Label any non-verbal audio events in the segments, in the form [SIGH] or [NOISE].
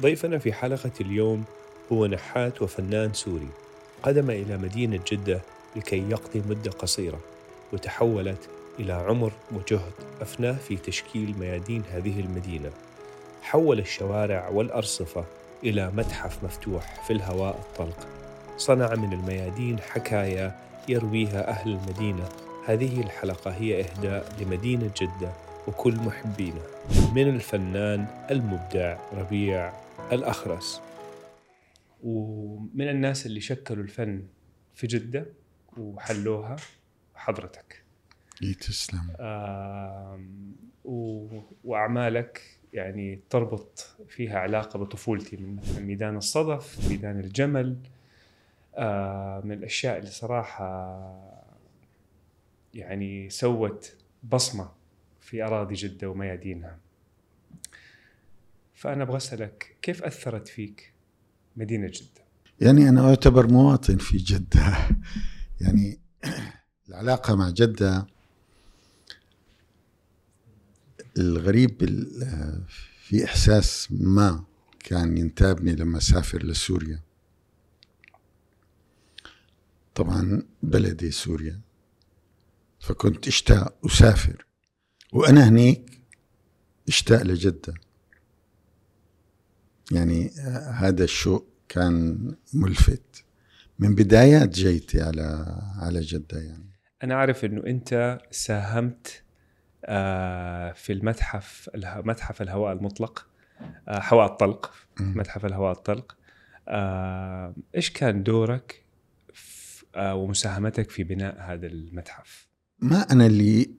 ضيفنا في حلقة اليوم هو نحات وفنان سوري. قدم إلى مدينة جدة لكي يقضي مدة قصيرة وتحولت إلى عمر وجهد أفناه في تشكيل ميادين هذه المدينة. حول الشوارع والأرصفة إلى متحف مفتوح في الهواء الطلق. صنع من الميادين حكاية يرويها أهل المدينة. هذه الحلقة هي إهداء لمدينة جدة وكل محبينا من الفنان المبدع ربيع الأخرس. ومن الناس اللي شكلوا الفن في جدة وحلوها حضرتك. تسلم. وأعمالك يعني تربط فيها علاقة بطفولتي من مثلا ميدان الصدف ميدان الجمل. من الأشياء اللي صراحة يعني سوت بصمة في أراضي جدة وميادينها. فأنا أبغى أسألك كيف أثرت فيك مدينة جدة؟ يعني أنا أعتبر مواطن في جدة. [LAUGHS] يعني [CLEARS THROAT] العلاقة مع جدة الغريب ال- في إحساس ما كان ينتابني لما أسافر لسوريا. طبعا بلدي سوريا. فكنت أشتاق أسافر. وأنا هنيك أشتاق لجدة. يعني آه، هذا الشوق كان ملفت من بدايات جيتي على على جدة يعني أنا أعرف إنه أنت ساهمت آه، في المتحف متحف الهواء المطلق آه، هواء الطلق. متحف الهواء الطلق إيش كان دورك ومساهمتك في بناء هذا المتحف؟ ما أنا اللي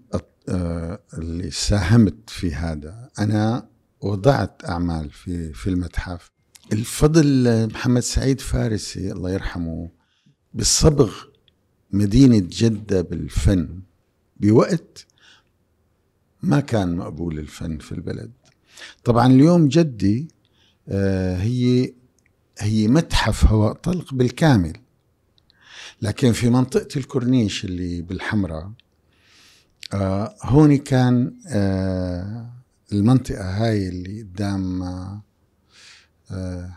اللي ساهمت في هذا أنا وضعت أعمال في في المتحف الفضل محمد سعيد فارسي الله يرحمه بالصبغ مدينة جدة بالفن بوقت ما كان مقبول الفن في البلد. طبعا اليوم جدة، هي هي متحف هواء طلق بالكامل. لكن في منطقة الكورنيش اللي بالحمراء آه هون كان آه المنطقة هاي اللي قدام آه آه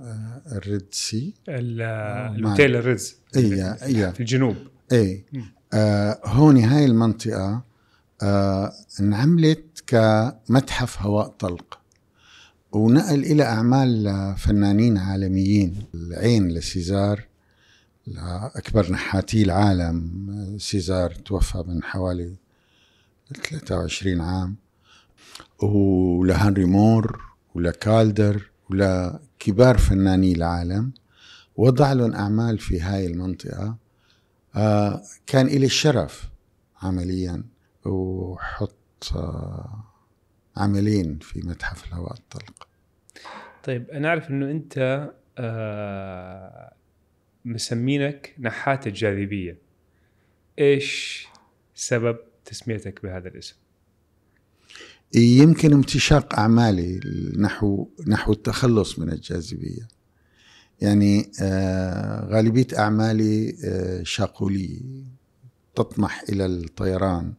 آه ال Red Sea. ال- الأوتيل الرز إيه، إيه. في الجنوب. مم. آه هون هاي المنطقة آه انعملت كمتحف هواء طلق ونقل إلى أعمال فنانين عالميين العين لسيزار لأكبر نحاتي العالم. سيزار توفى من حوالي 23 عام. ولهنري مور ولكالدر ولكبار فناني العالم. وضع لهم أعمال في هاي المنطقة. آه كان إلي الشرف عمليا. وحط آه عملين في متحف الهواء الطلق. طيب أنا أعرف إنه أنت آه، مسمينك نحات الجاذبية. إيش سبب تسميتك بهذا الاسم؟ يمكن امتشاق أعمالي نحو نحو التخلص من الجاذبية. يعني آه غالبية أعمالي آه شاقولية تطمح إلى الطيران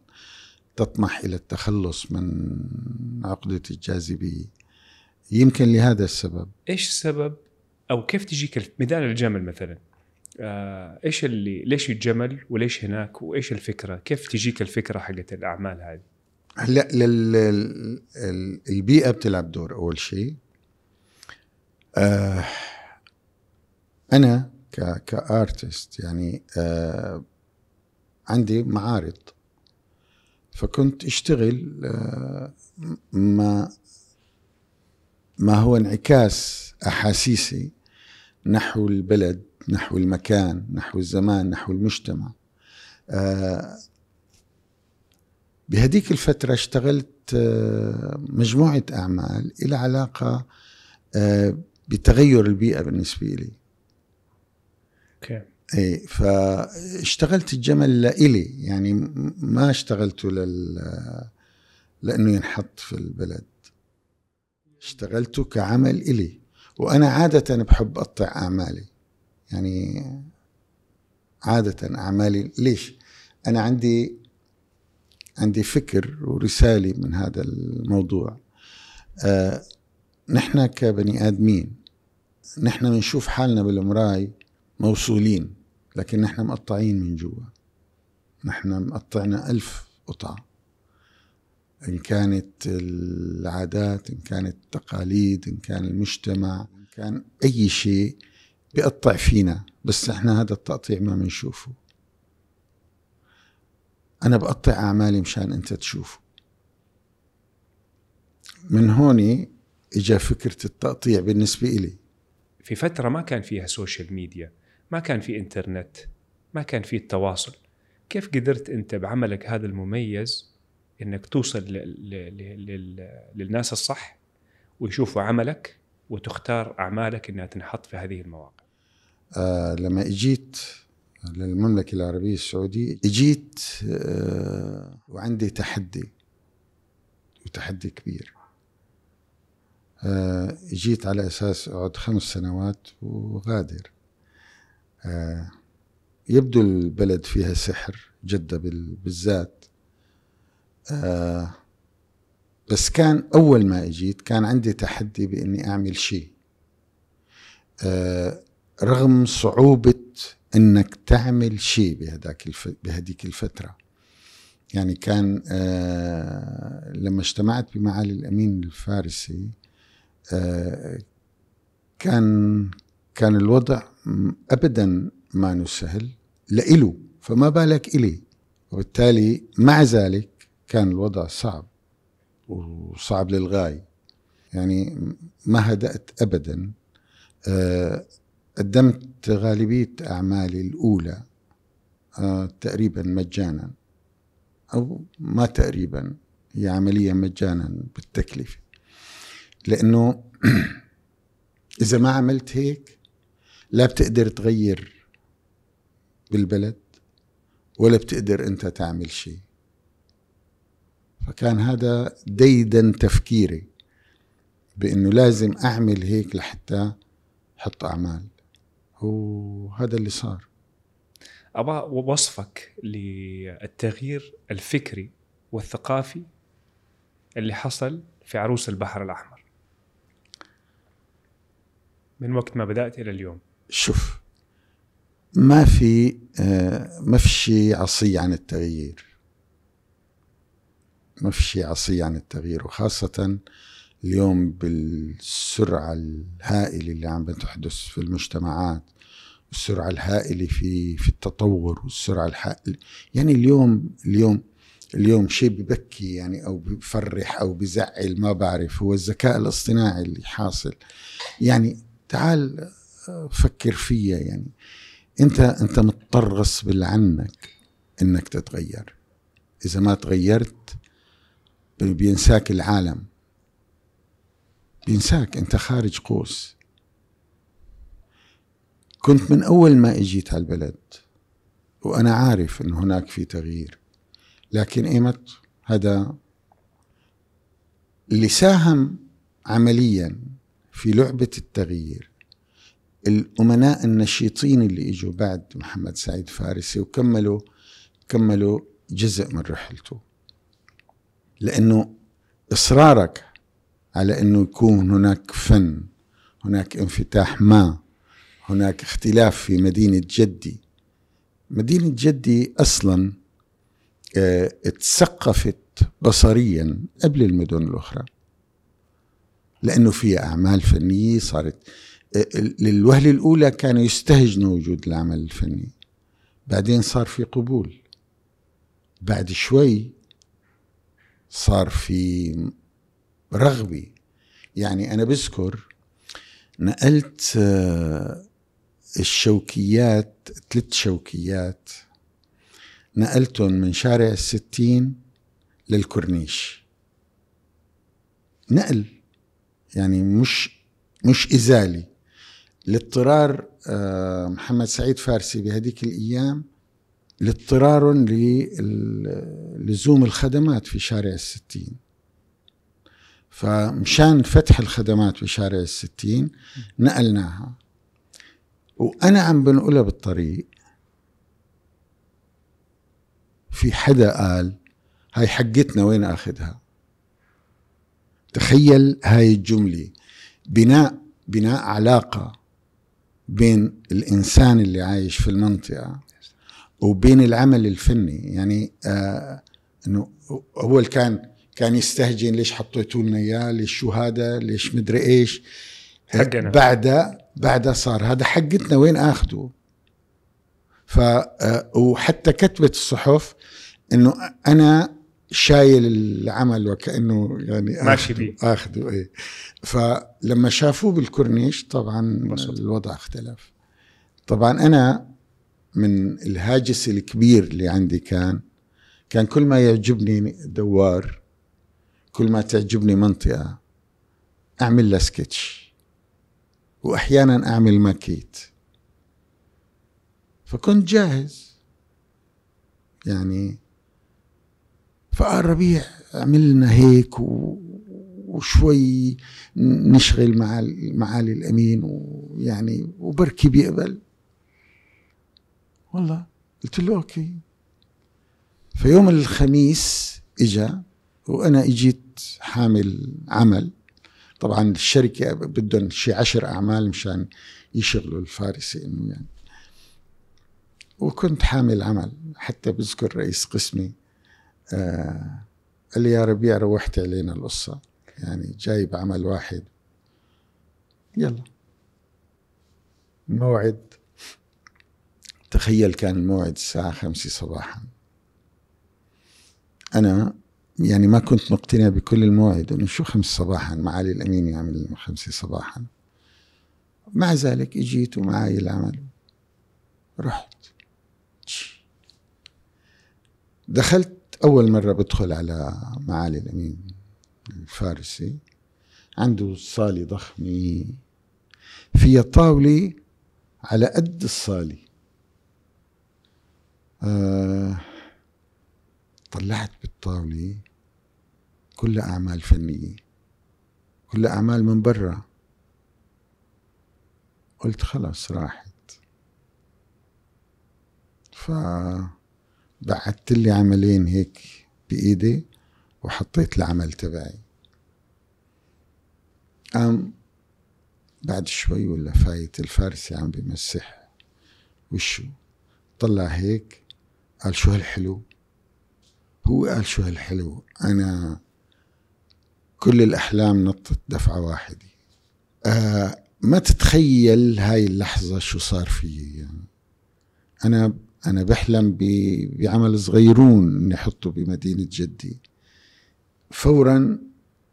تطمح إلى التخلص من عقدة الجاذبية. يمكن لهذا السبب. إيش السبب؟ أو كيف تجيك ميدان الجمل مثلا. آه، إيش اللي ليش الجمل وليش هناك؟ وإيش الفكرة؟ كيف تجيك الفكرة حقت الأعمال هذه؟ هلأ لل- ال- ال- البيئة بتلعب دور أول شيء. آه أنا ك كأرتست يعني آه عندي معارض. فكنت أشتغل آه ما ما هو انعكاس أحاسيسي نحو البلد نحو المكان نحو الزمان نحو المجتمع. آه بهديك الفترة اشتغلت آه، مجموعة أعمال إلى علاقة آه، بتغير البيئة بالنسبة لي أوكي. إي فاشتغلت الجمل لإلي يعني ما اشتغلته لل لأنه ينحط في البلد. اشتغلته كعمل إلي. وأنا عادة بحب أقطع أعمالي. يعني عادة أعمالي ليش؟ أنا عندي عندي فكر ورسالة من هذا الموضوع. آه نحن كبني آدمين نحن بنشوف حالنا بالمراي موصولين لكن نحن مقطعين من جوا. نحن مقطعنا ألف قطعة. إن كانت العادات إن كانت التقاليد إن كان المجتمع إن كان أي شيء بيقطع فينا بس إحنا هذا التقطيع ما بنشوفه أنا بقطع أعمالي مشان أنت تشوفه. من هون إجا فكرة التقطيع بالنسبة إلي. في فترة ما كان فيها social media ما كان في إنترنت ما كان في التواصل. كيف قدرت أنت بعملك هذا المميز أنك توصل للناس الصح ويشوفوا عملك وتختار أعمالك أنها تنحط في هذه المواقع؟ آه لما إجيت للمملكة العربية السعودية إجيت آه وعندي تحدي وتحدي كبير. آه جيت على أساس أقعد خمس سنوات وغادر. آه يبدو البلد فيها سحر جدة بالذات. بس كان أول ما أجيت كان عندي تحدي بإني أعمل شيء. رغم صعوبة إنك تعمل شيء بهداك الف... بهديك الفترة. يعني كان آه لما اجتمعت بمعالي الأمين الفارسي آه كان كان الوضع ابدا ما نسهل لإله فما بالك إلي. وبالتالي مع ذلك كان الوضع صعب وصعب للغاية. يعني ما هدأت أبدا. آه، قدمت غالبية أعمالي الأولى آه، تقريبا مجانا أو ما تقريبا هي عملية مجانا بالتكلفة. لأنه [CLEARS THROAT] إذا ما عملت هيك لا بتقدر تغير بالبلد ولا بتقدر أنت تعمل شيء. فكان هذا ديدا تفكيري بأنه لازم أعمل هيك لحتى حط أعمال. وهذا اللي صار. أبغى وصفك للتغيير الفكري والثقافي اللي حصل في عروس البحر الأحمر. من وقت ما بدأت إلى اليوم. شوف ما في آه، ما في شيء عصي عن التغيير. ما في شيء عصي عن التغيير وخاصة اليوم بالسرعة الهائلة اللي عم بتحدث في المجتمعات. والسرعة الهائلة في في التطور والسرعة الهائلة. يعني اليوم اليوم اليوم شيء ببكي يعني أو بفرح أو بزعل ما بعرف هو الذكاء الاصطناعي اللي حاصل. يعني تعال فكر فيها يعني. أنت أنت مضطر غصب عنك إنك تتغير. إذا ما تغيرت بينساك العالم. بينساك أنت خارج قوس. كنت من أول ما إجيت على البلد وأنا عارف إن هناك في تغيير لكن إيمت هذا اللي ساهم عمليا في لعبة التغيير الأمناء النشيطين اللي إجوا بعد محمد سعيد فارسي وكملوا كملوا جزء من رحلته. لأنه إصرارك على إنه يكون هناك فن هناك انفتاح ما هناك اختلاف في مدينة جدي. مدينة جدي أصلا آه اتثقفت بصريا قبل المدن الأخرى لأنه فيها أعمال فنية صارت آه للوهلة الأولى كانوا يستهجنوا وجود العمل الفني. بعدين صار في قبول. بعد شوي صار في رغبة. يعني أنا بذكر نقلت آه، الشوكيات ثلاث شوكيات نقلتهم من شارع الستين للكورنيش. نقل يعني مش مش إزالي. لاضطرار آه، محمد سعيد فارسي بهذيك الأيام لاضطرار للزوم الخدمات في شارع الستين. فمشان فتح الخدمات في شارع الستين نقلناها. وأنا عم بنقلها بالطريق. في حدا قال هاي حقتنا وين أخذها تخيل هاي الجملة. بناء بناء علاقة بين الإنسان اللي عايش في المنطقة وبين العمل الفني. يعني آه إنه أول كان كان يستهجن ليش حطيتوا لنا إياه ليش شو هذا ليش مدري إيش. حقنا. بعد بعد صار. هذا حقتنا وين اخذه ف آه، وحتى كتبت الصحف إنه أنا شايل العمل وكأنه يعني ماشي بيه. اخذه إيه. فلما شافوه بالكورنيش طبعا انبسط. الوضع اختلف. طبعا أنا من الهاجس الكبير اللي عندي كان كان كل ما يعجبني دوار كل ما تعجبني منطقة أعمل لها سكتش. وأحيانا أعمل ماكيت فكنت جاهز. يعني فقال ربيع عمل لنا هيك. وشوي نشغل مع معالي الأمين ويعني وبركي بيقبل. والله. قلت له أوكي. فيوم الخميس إجا وأنا إجيت حامل عمل. طبعا الشركة بدهم شي عشر أعمال مشان يشغلوا الفارسي إنه يعني. وكنت حامل عمل حتى بذكر رئيس قسمي آه قال لي يا ربيع روحت علينا القصة. يعني جايب عمل واحد. يلا. الموعد تخيل كان الموعد الساعة خمسة صباحا. أنا يعني ما كنت مقتنع بكل الموعد. إنه شو خمس صباحا؟ معالي الامين يعمل خمسة صباحا. مع ذلك إجيت ومعي العمل. رحت. دخلت أول مرة بدخل على معالي الأمين الفارسي. عنده صالة ضخمة فيها طاولة على قد الصالة آه طلعت بالطاولة كلها أعمال فنية كلها أعمال من برا. قلت خلاص راحت. ف بعثت لي عملين هيك بإيدي وحطيت العمل تبعي. قام بعد شوي ولا فايت الفارسي عم بمسح وشه طلع هيك قال شو هالحلو؟ هو قال شو هالحلو أنا كل الأحلام نطت دفعة واحدة. آه ما تتخيل هاي اللحظة شو صار فيي. يعني أنا أنا بحلم بعمل صغيرون نحطه بمدينة جدي. فورا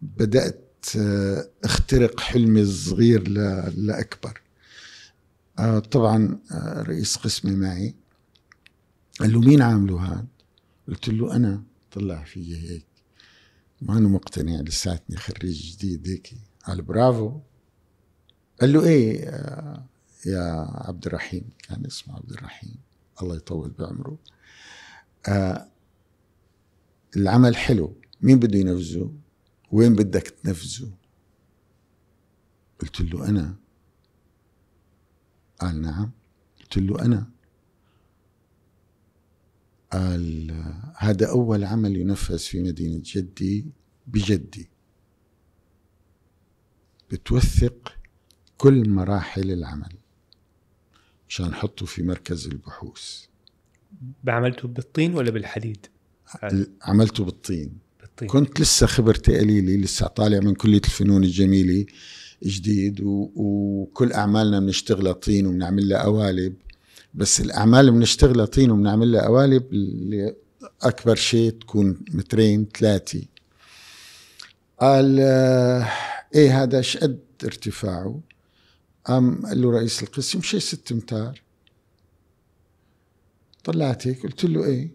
بدأت آه، أخترق حلمي الصغير لأكبر. آه، طبعا آه، رئيس قسمي معي قال له مين عامله هذا؟ قلت له أنا طلع في هيك. ما أنا مقتنع لساتني خريج جديد هيك. قال برافو. قال له إيه يا عبد الرحيم كان اسمه عبد الرحيم. الله يطول بعمره. آه العمل حلو. مين بده ينفذه؟ وين بدك تنفذه؟ قلت له أنا. قال نعم. قلت له أنا. قال هذا أول عمل ينفذ في مدينة جدي بجدي. بتوثق كل مراحل العمل عشان نحطه في مركز البحوث. بعملته بالطين ولا بالحديد؟ عملته بالطين. بالطين. كنت لسه خبرتي قليلة لسه طالع من كلية الفنون الجميلة جديد و... وكل أعمالنا بنشتغلها طين وبنعمل لها قوالب. بس الأعمال اللي بنشتغلها طين وبنعمل لها قوالب اللي أكبر شيء تكون مترين ثلاثة. قال آه، إيه هذا؟ شقد ارتفاعه؟ قام قال له رئيس القسم شيء ست أمتار. طلعت هيك قلت له إيه؟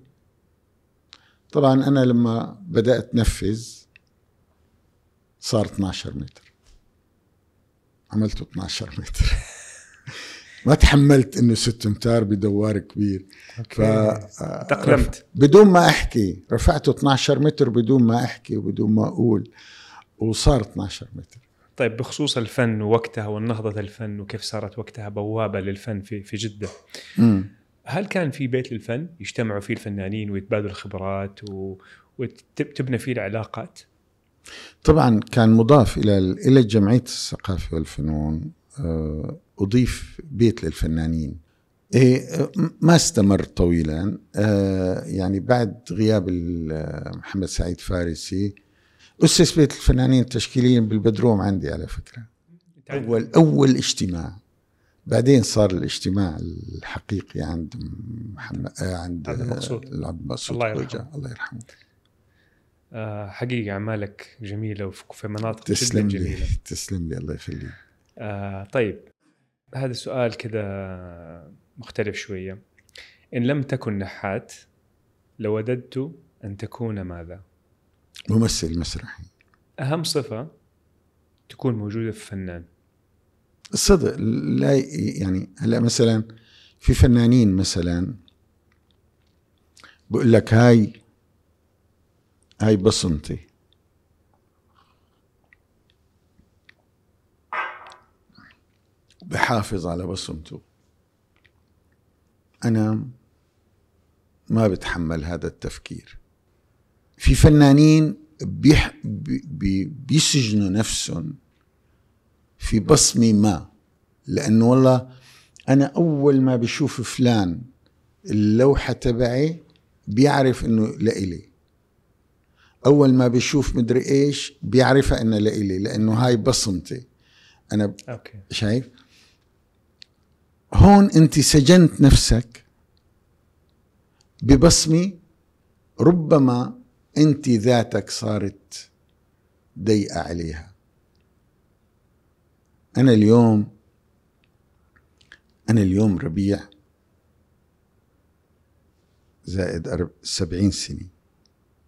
طبعا أنا لما بدأت نفذ صار 12 متر. عملته 12 متر. ما تحملت إنه ست أمتار بدوار كبير. ف تأقلمت بدون ما أحكي رفعته 12 متر بدون ما أحكي وبدون ما أقول وصار 12 متر. طيب بخصوص الفن ووقتها والنهضة الفن وكيف صارت وقتها بوابة للفن في في جدة. م. هل كان في بيت للفن؟ يجتمعوا فيه الفنانين ويتبادلوا الخبرات و... وتبنى فيه العلاقات؟ طبعا كان مضاف إلى إلى جمعية الثقافة والفنون آه، أضيف بيت للفنانين. إيه ما استمر طويلا. آه، يعني بعد غياب محمد سعيد فارسي أسس بيت الفنانين التشكيليين بالبدروم عندي على فكرة. أول أول اجتماع. بعدين صار الاجتماع الحقيقي عند محمد آه، عند عبد المقصود. الله يرحمه. الله يرحمه. آه حقيقة أعمالك جميلة وفي مناطق تسلم جدا جميلة. لي تسلم لي الله يخليك. آه طيب. هذا السؤال كذا مختلف شوية. إن لم تكن نحات لوددت أن تكون ماذا؟ ممثل مسرحي. أهم صفة تكون موجودة في فنان. الصدق لا يعني هلا مثلا في فنانين مثلا بقول لك هاي هاي بصمتي بحافظ على بصمته. أنا ما بتحمل هذا التفكير. في فنانين بيح بي بيسجنوا نفسهم في بصمة ما لأنه والله أنا أول ما بشوف فلان اللوحة تبعي بيعرف إنه لإلي. أول ما بشوف مدري إيش بيعرفها إنه لإلي لأنه هاي بصمتي. أنا أوكي. شايف؟ هون أنت سجنت نفسك ببصمة ربما أنت ذاتك صارت ضيقة عليها. أنا اليوم أنا اليوم ربيع زائد سبعين سنة.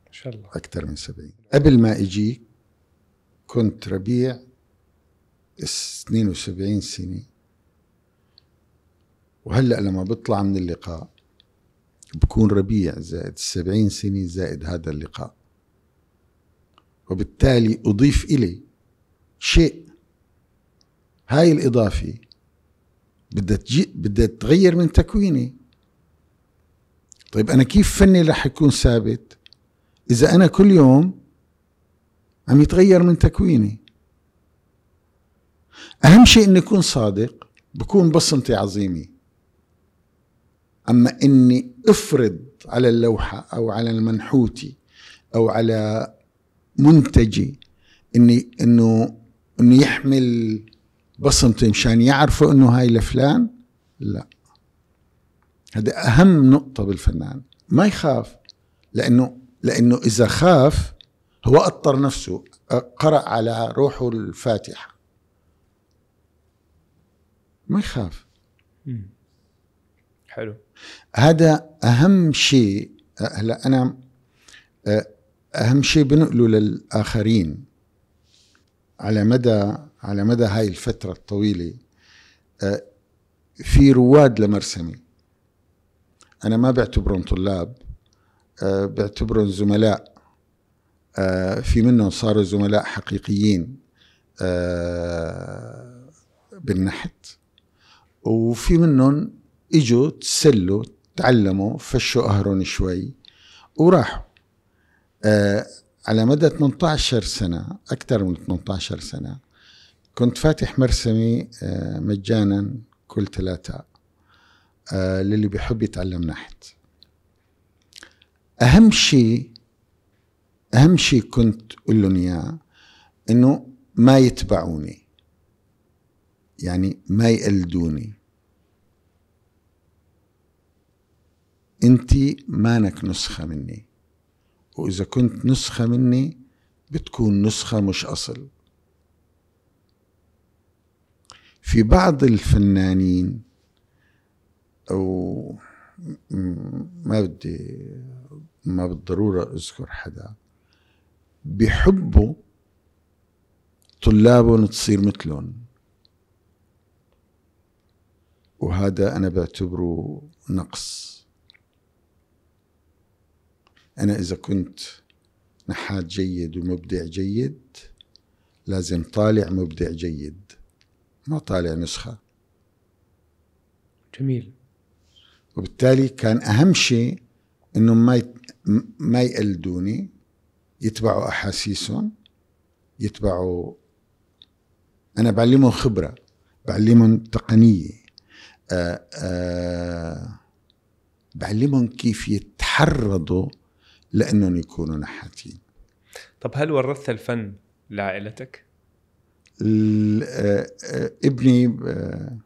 ما شاء الله. أكثر من سبعين. قبل ما أجيك كنت ربيع 72 سنة. وهلأ لما بطلع من اللقاء بكون ربيع زائد 70 سنة زائد هذا اللقاء. وبالتالي أضيف إلي شيء. هاي الإضافة بدها تجي بدها تغير من تكويني. طيب أنا كيف فني رح يكون ثابت؟ إذا أنا كل يوم عم يتغير من تكويني. أهم شيء إني أكون صادق بكون بصمتي عظيمة. أما إني أفرض على اللوحة أو على المنحوتي أو على منتجي إني إنه إنه يحمل بصمتي مشان يعرفوا إنه هاي لفلان لا. هذا أهم نقطة بالفنان ما يخاف لأنه لأنه إذا خاف هو أطر نفسه قرأ على روحه الفاتحة. ما يخاف. حلو. هذا أهم شيء هلا أنا أهم شيء بنقله للآخرين على مدى على مدى هاي الفترة الطويلة آه، في رواد لمرسمي أنا ما بعتبرهم طلاب بعتبرهم زملاء. في منهم صاروا زملاء حقيقيين بالنحت. وفي منهم إجوا تسلوا تعلموا فشوا قهرهم شوي وراحوا. على مدى 18 سنة أكثر من 18 سنة كنت فاتح مرسمي آه، مجانا كل ثلاثاء آه، للي بيحب يتعلم نحت. أهم شيء أهم شيء كنت أقول لهم إياه إنه ما يتبعوني يعني ما يقلدوني. انت مانك نسخة مني. وإذا كنت نسخة مني بتكون نسخة مش أصل. في بعض الفنانين أو ما بدي ما بالضرورة أذكر حدا بحبوا طلابهم تصير مثلهم. وهذا أنا بعتبره نقص. أنا إذا كنت نحات جيد ومبدع جيد لازم طالع مبدع جيد ما طالع نسخة. جميل. وبالتالي كان أهم شيء إنهم ما ما يقلدوني يتبعوا أحاسيسهم يتبعوا أنا بعلمهم خبرة بعلمهم تقنية آآ آآ بعلمهم كيف يتحرضوا لأنهم يكونوا نحاتين طب هل ورثت الفن لعائلتك؟ آه، آه، ابني آه،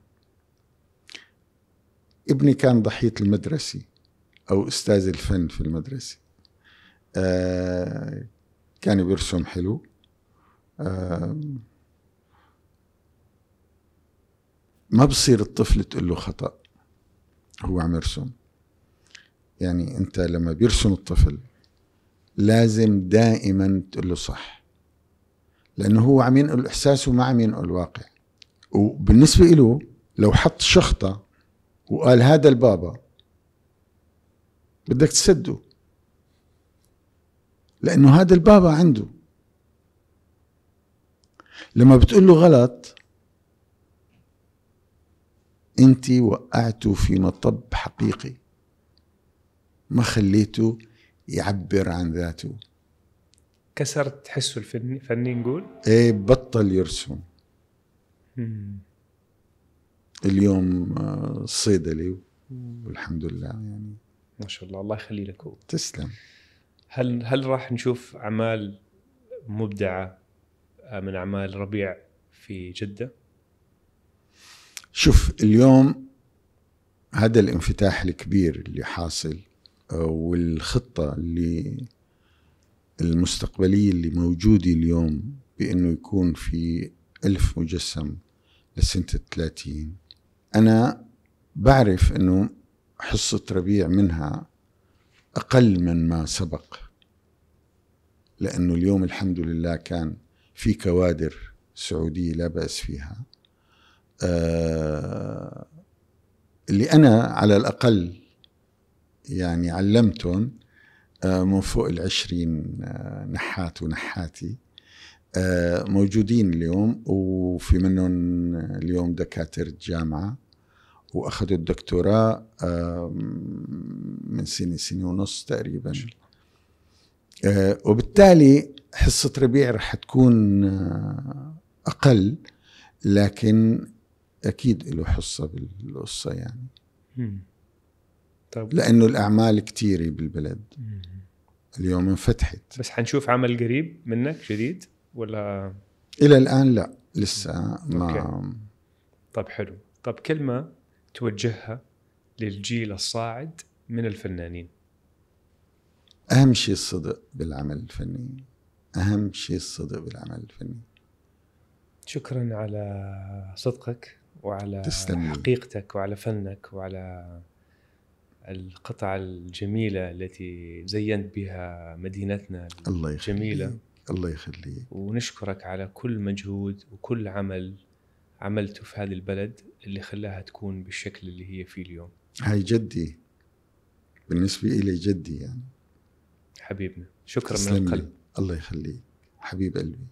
ابني كان ضحية المدرسة أو أستاذ الفن في المدرسة. كان بيرسم حلو. ما بصير الطفل تقول له خطأ هو عم يرسم. يعني أنت لما بيرسم الطفل لازم دائما تقول له صح. لأنه هو عم ينقل إحساسه ما عم ينقل واقع. وبالنسبة له لو حط شخطة وقال هذا البابا بدك تسده. لأنه هذا البابا عنده. لما بتقول له غلط انت وقعته في مطب حقيقي. ما خليته يعبر عن ذاته كسرت حسه الفني فني نقول؟ إيه بطل يرسم مم. اليوم آه، صيدلي والحمد لله يعني ما شاء الله الله يخلي لك هو تسلم هل هل راح نشوف أعمال مبدعة آه، من أعمال ربيع في جدة؟ شوف اليوم هذا الانفتاح الكبير اللي حاصل والخطة اللي المستقبلية اللي موجودة اليوم بأنه يكون في ألف مجسم لسنة الثلاثين. أنا بعرف أنه حصة ربيع منها أقل من ما سبق لأنه اليوم الحمد لله كان في كوادر سعودية لا بأس فيها. آه، اللي أنا على الأقل يعني علمتهم آه، من فوق العشرين آه، نحات ونحاتي. آه، موجودين اليوم وفي منهم اليوم دكاترة جامعة وأخذوا الدكتوراه من سنة سنة ونص تقريبا. وبالتالي حصة ربيع رح تكون أقل لكن أكيد له حصة بالقصة يعني. مم. طيب لأنه الأعمال كتيرة بالبلد مم. اليوم انفتحت بس حنشوف عمل قريب منك جديد ولا إلى الآن لا لسه ما أوكي. طب حلو طب كلمة توجهها للجيل الصاعد من الفنانين أهم شيء الصدق بالعمل الفني أهم شيء الصدق بالعمل الفني شكرا على صدقك وعلى تسلم لي. حقيقتك وعلى فنك وعلى القطع الجميلة التي زينت بها مدينتنا الله يخليك. جميلة. الله يخليك. ونشكرك على كل مجهود وكل عمل عملته في هذه البلد اللي خلاها تكون بالشكل اللي هي فيه اليوم. هاي جدي. بالنسبة إلي جدي يعني. حبيبنا. شكرا من. القلب. الله يخليك. حبيب قلبي.